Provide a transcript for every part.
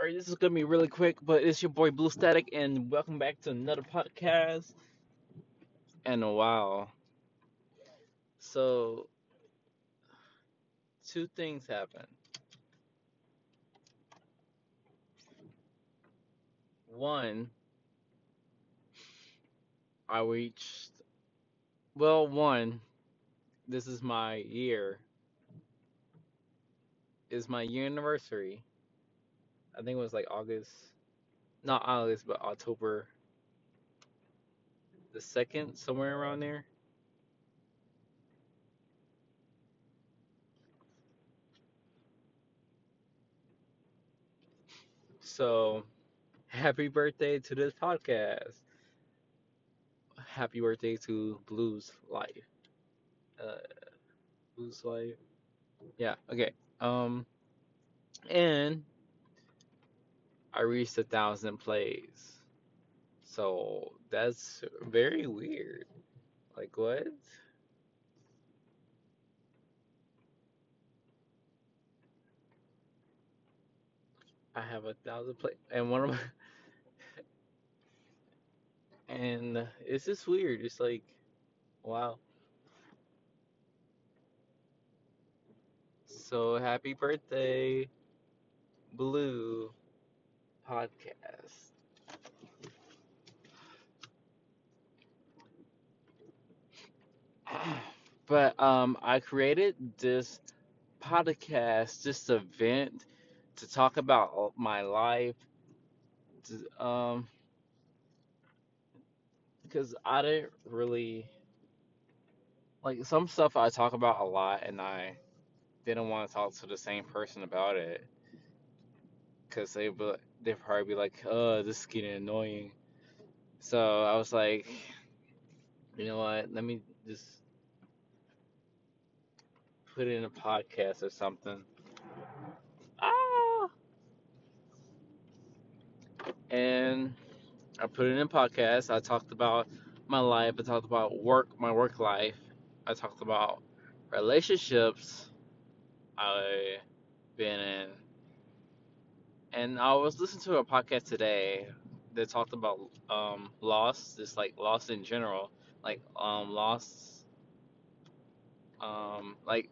Alright, this is gonna be really quick, but it's your boy Blue Static, and welcome back to another podcast. And wow, so two things happened. One, I reached. Well, one, this is my year. Is my year anniversary. I think it was like August, not August, but October the second, somewhere around there. So, happy birthday to this podcast. Happy birthday to Blues Life. Uh, Blues Life. Yeah. Okay. Um, and I reached a thousand plays. So that's very weird. Like what? I have a thousand play, and one of my, and it's just weird. It's like, wow. So happy birthday, Blue Podcast. But um, I created this podcast, this event to talk about my life, to, um, because I didn't really like some stuff I talk about a lot, and I didn't want to talk to the same person about it, because they be they probably be like, "Oh, this is getting annoying." So I was like, you know what? Let me just put it in a podcast or something. Ah, and I put it in a podcast. I talked about my life. I talked about work, my work life. I talked about relationships I've been in. And I was listening to a podcast today that talked about um loss, just like loss in general, like um loss, um like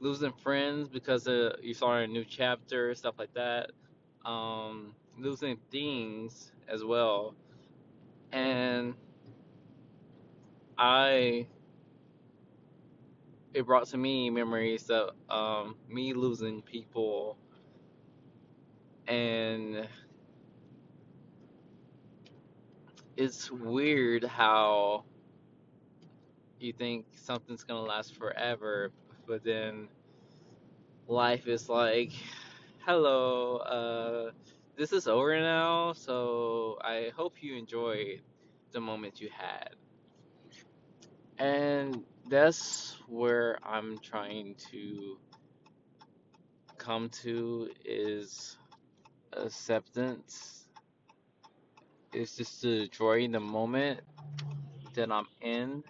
losing friends because uh, you saw a new chapter, stuff like that. Um, losing things as well, and I it brought to me memories of um me losing people and it's weird how you think something's gonna last forever, but then life is like, hello, uh, this is over now, so I hope you enjoyed the moment you had. And that's where I'm trying to come to is acceptance. is just to enjoy the moment that I'm in.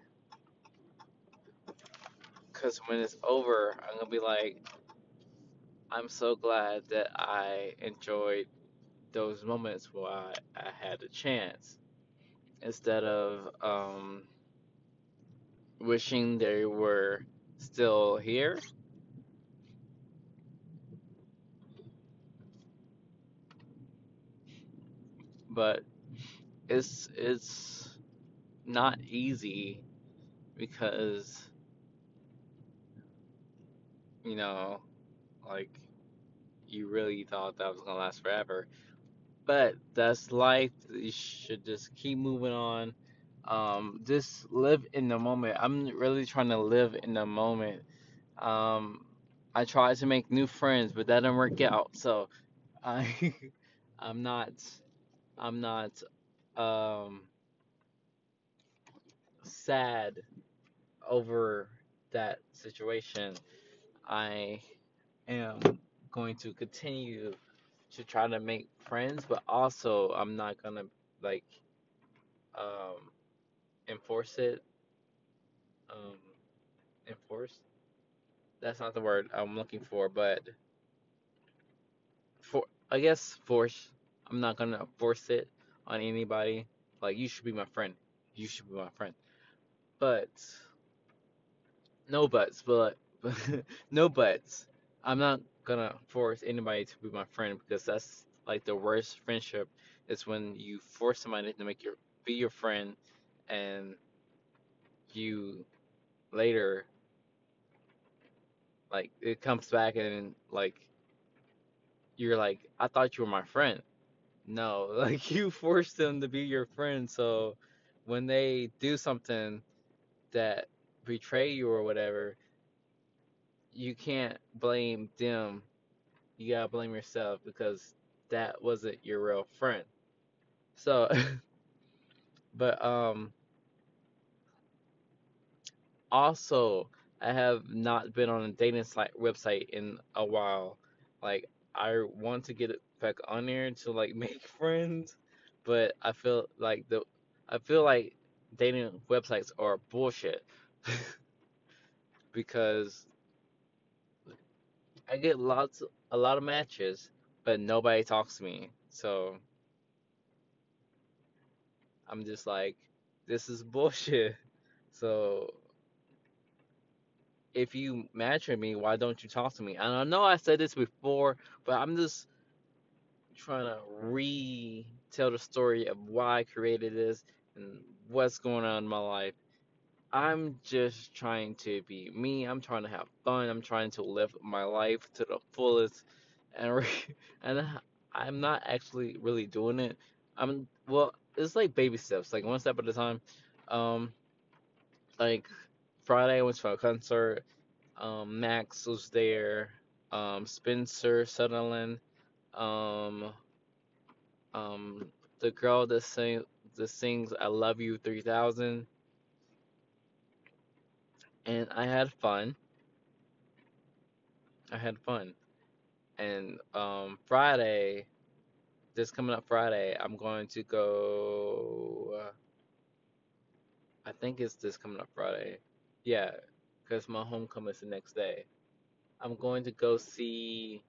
Because when it's over, I'm going to be like, I'm so glad that I enjoyed those moments where I, I had a chance. Instead of um, wishing they were still here. But it's it's not easy because you know like you really thought that was gonna last forever. But that's life. You should just keep moving on. Um just live in the moment. I'm really trying to live in the moment. Um i tried to make new friends but that didn't work out. So i i'm not i'm not um sad over that situation I am going to continue to try to make friends, but also I'm not gonna like um, enforce it. Um, enforce? That's not the word I'm looking for, but for I guess force. I'm not gonna force it on anybody. Like you should be my friend. You should be my friend. But no buts. But no buts. I'm not gonna force anybody to be my friend because that's like the worst friendship. Is when you force somebody to make your be your friend, and you later like it comes back and like you're like I thought you were my friend No, like you force them to be your friend, so when they do something that betray you or whatever, you can't blame them. You gotta blame yourself because that wasn't your real friend. So, but um, also I have not been on a dating site website in a while. Like I want to get it back on there to like make friends, but I feel like the I feel like dating websites are bullshit because I get lots a lot of matches, but nobody talks to me. So I'm just like this is bullshit. So if you match with me, why don't you talk to me? And I know I said this before, but I'm just trying to retell the story of why I created this and what's going on in my life. I'm just trying to be me. I'm trying to have fun. I'm trying to live my life to the fullest, and re- and I'm not actually really doing it. I'm well, it's like baby steps, like one step at a time. Um, like Friday I went to a concert. Um, Max was there. Um, Spencer Sutherland. Um, um, the girl that sing that sings "I Love You 3000," and I had fun. I had fun. And um, Friday, this coming up Friday, I'm going to go. Uh, I think it's this coming up Friday. Yeah, because my homecoming is the next day. I'm going to go see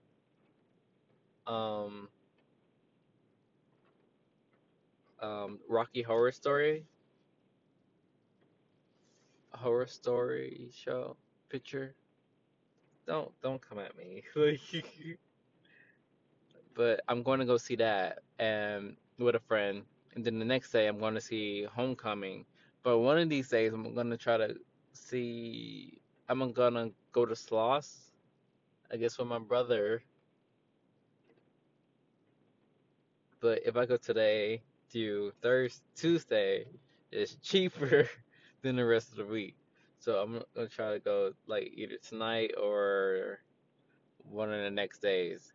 um, um, Rocky Horror Story, Horror Story show picture. Don't don't come at me. But I'm going to go see that and with a friend, and then the next day I'm going to see Homecoming. But one of these days I'm going to try to see. I'm gonna go to Sloss, I guess, with my brother. But if I go today to Thursday, Tuesday, it's cheaper than the rest of the week. So I'm gonna try to go like either tonight or one of the next days.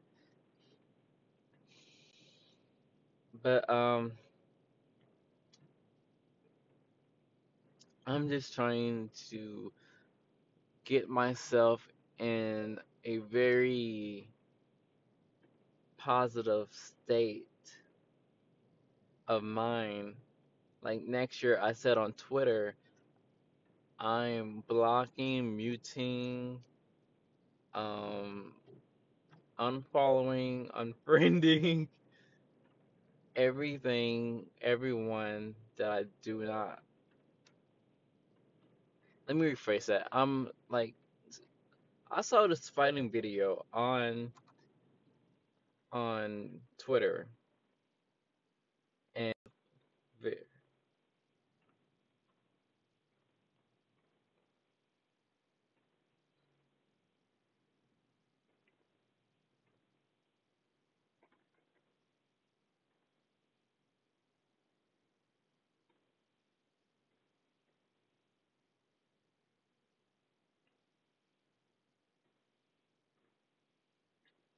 But um, I'm just trying to get myself in a very positive state of mine, Like next year, I said on Twitter, I'm blocking, muting, um, unfollowing, unfriending everything, everyone that I do not. Let me rephrase that. I'm like, I saw this fighting video on on Twitter,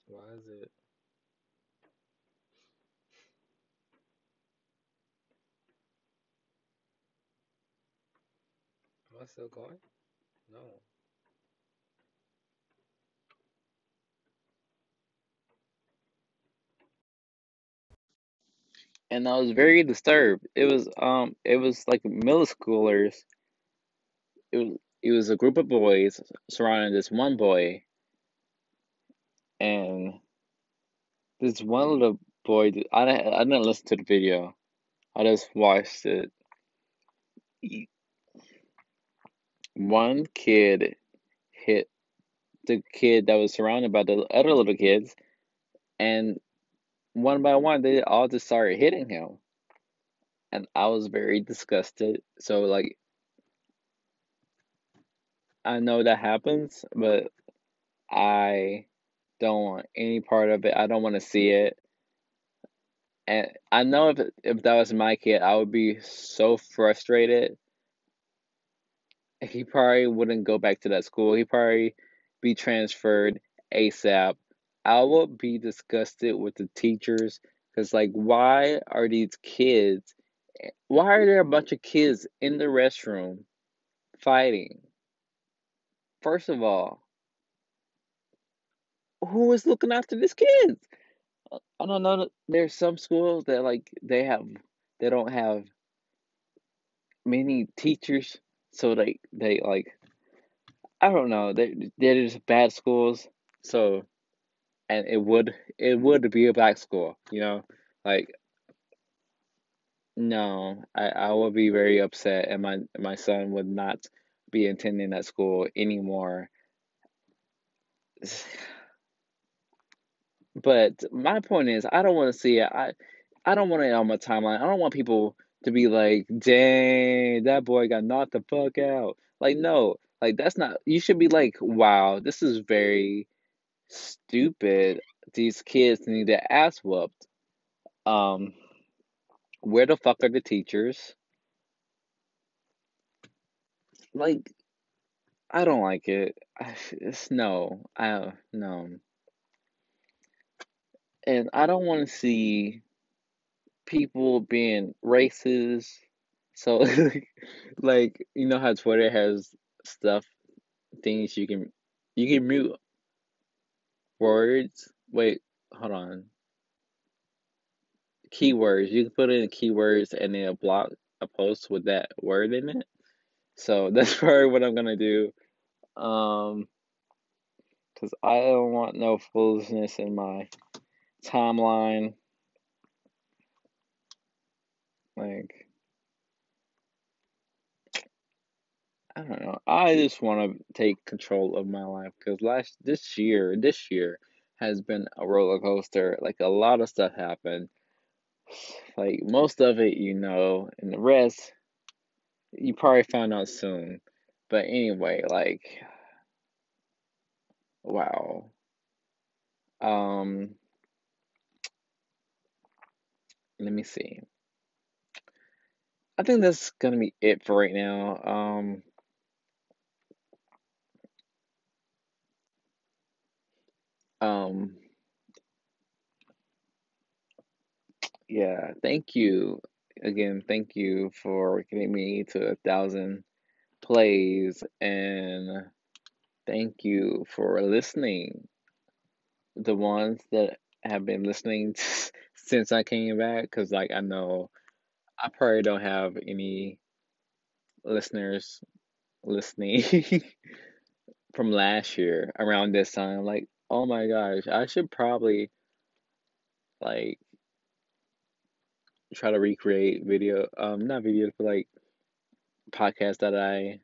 why is it? Still going? No. And I was very disturbed. It was um, it was like middle schoolers. It was it was a group of boys surrounding this one boy, and This one little boy, I didn't, I didn't listen to the video. I just watched it. One kid hit the kid that was surrounded by the other little kids, and one by one, they all just started hitting him. And I was very disgusted. So, like, I know that happens, but I don't want any part of it. I don't want to see it. And I know if if that was my kid, I would be so frustrated. He probably wouldn't go back to that school. He probably be transferred ASAP. I would be disgusted with the teachers because, like, why are these kids? Why are there a bunch of kids in the restroom fighting? First of all, who is looking after these kids? I don't know. There's some schools that like they have they don't have many teachers, so they they like I don't know. They they're just bad schools. So and it would it would be a black school, you know, like no, I I would be very upset, and my my son would not be attending that school anymore. But my point is, I don't want to see it. I I don't want it on my timeline. I don't want people to be like, "Dang, that boy got knocked the fuck out." Like, no, like that's not. You should be like, "Wow, this is very stupid. These kids need their ass whooped." Um, where the fuck are the teachers? Like, I don't like it. It's no, I no, and I don't want to see people being racist. So, like, you know how Twitter has stuff, things you can, you can mute words. Wait, hold on. Keywords. You can put in keywords and then block a post with that word in it. So that's probably what I'm gonna do. Um, cause I don't want no foolishness in my timeline. Like, I don't know. I just want to take control of my life because last this year, this year has been a roller coaster. Like a lot of stuff happened. Like most of it, you know, and the rest, you probably find out soon. But anyway, like, wow. Um, let me see. I think that's gonna be it for right now. Um, um, yeah, thank you again. Thank you for getting me to a thousand plays, and thank you for listening. The ones that have been listening since I came back, because like I know I probably don't have any listeners listening from last year around this time. Like, oh my gosh, I should probably like try to recreate video, um, not videos, but like podcasts that I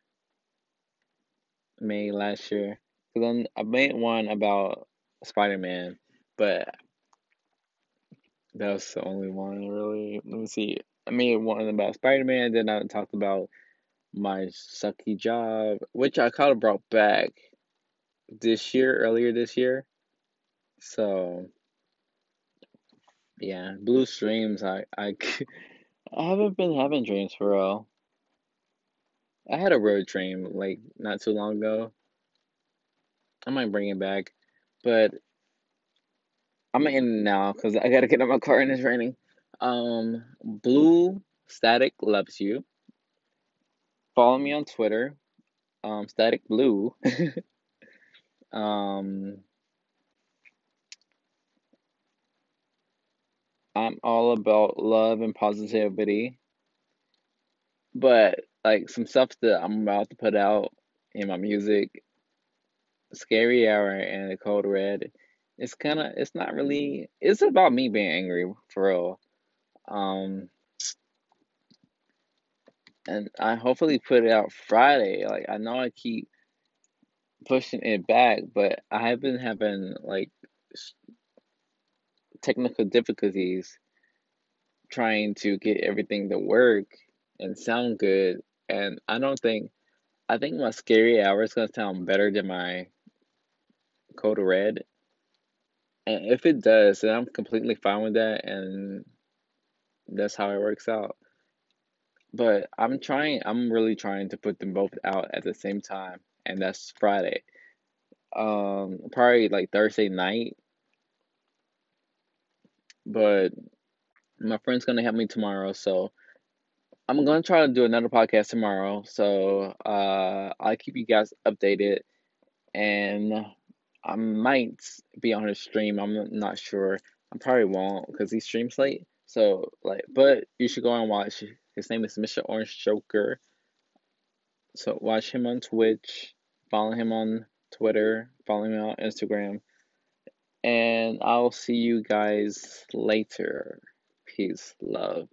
made last year. Cause I made one about Spider Man, but that was the only one really. Let me see. I made one about Spider Man. Then I talked about my sucky job, which I kind of brought back this year, earlier this year. So yeah, blue streams. I I I haven't been having dreams for real. I had a road dream like not too long ago. I might bring it back, but I'm it now because I gotta get in my car and it's raining. Um, Blue Static loves you. Follow me on Twitter, um, Static Blue. um, I'm all about love and positivity, but like some stuff that I'm about to put out in my music, Scary Hour and the Code Red it's kind of it's not really it's about me being angry for real. Um, and I hopefully put it out Friday. Like I know I keep pushing it back, but I have been having like technical difficulties trying to get everything to work and sound good. And I don't think I think my scary hour is gonna sound better than my code red. And if it does, then I'm completely fine with that and that's how it works out. But I'm trying I'm really trying to put them both out at the same time and that's Friday. Um probably like Thursday night, but my friend's gonna help me tomorrow, so I'm gonna try to do another podcast tomorrow. So uh I'll keep you guys updated and I might be on his stream. I'm not sure. I probably won't because he streams late. So like, but you should go and watch. His name is Mr. Orange Joker. So watch him on Twitch, follow him on Twitter, follow him on Instagram, and I'll see you guys later. Peace, love.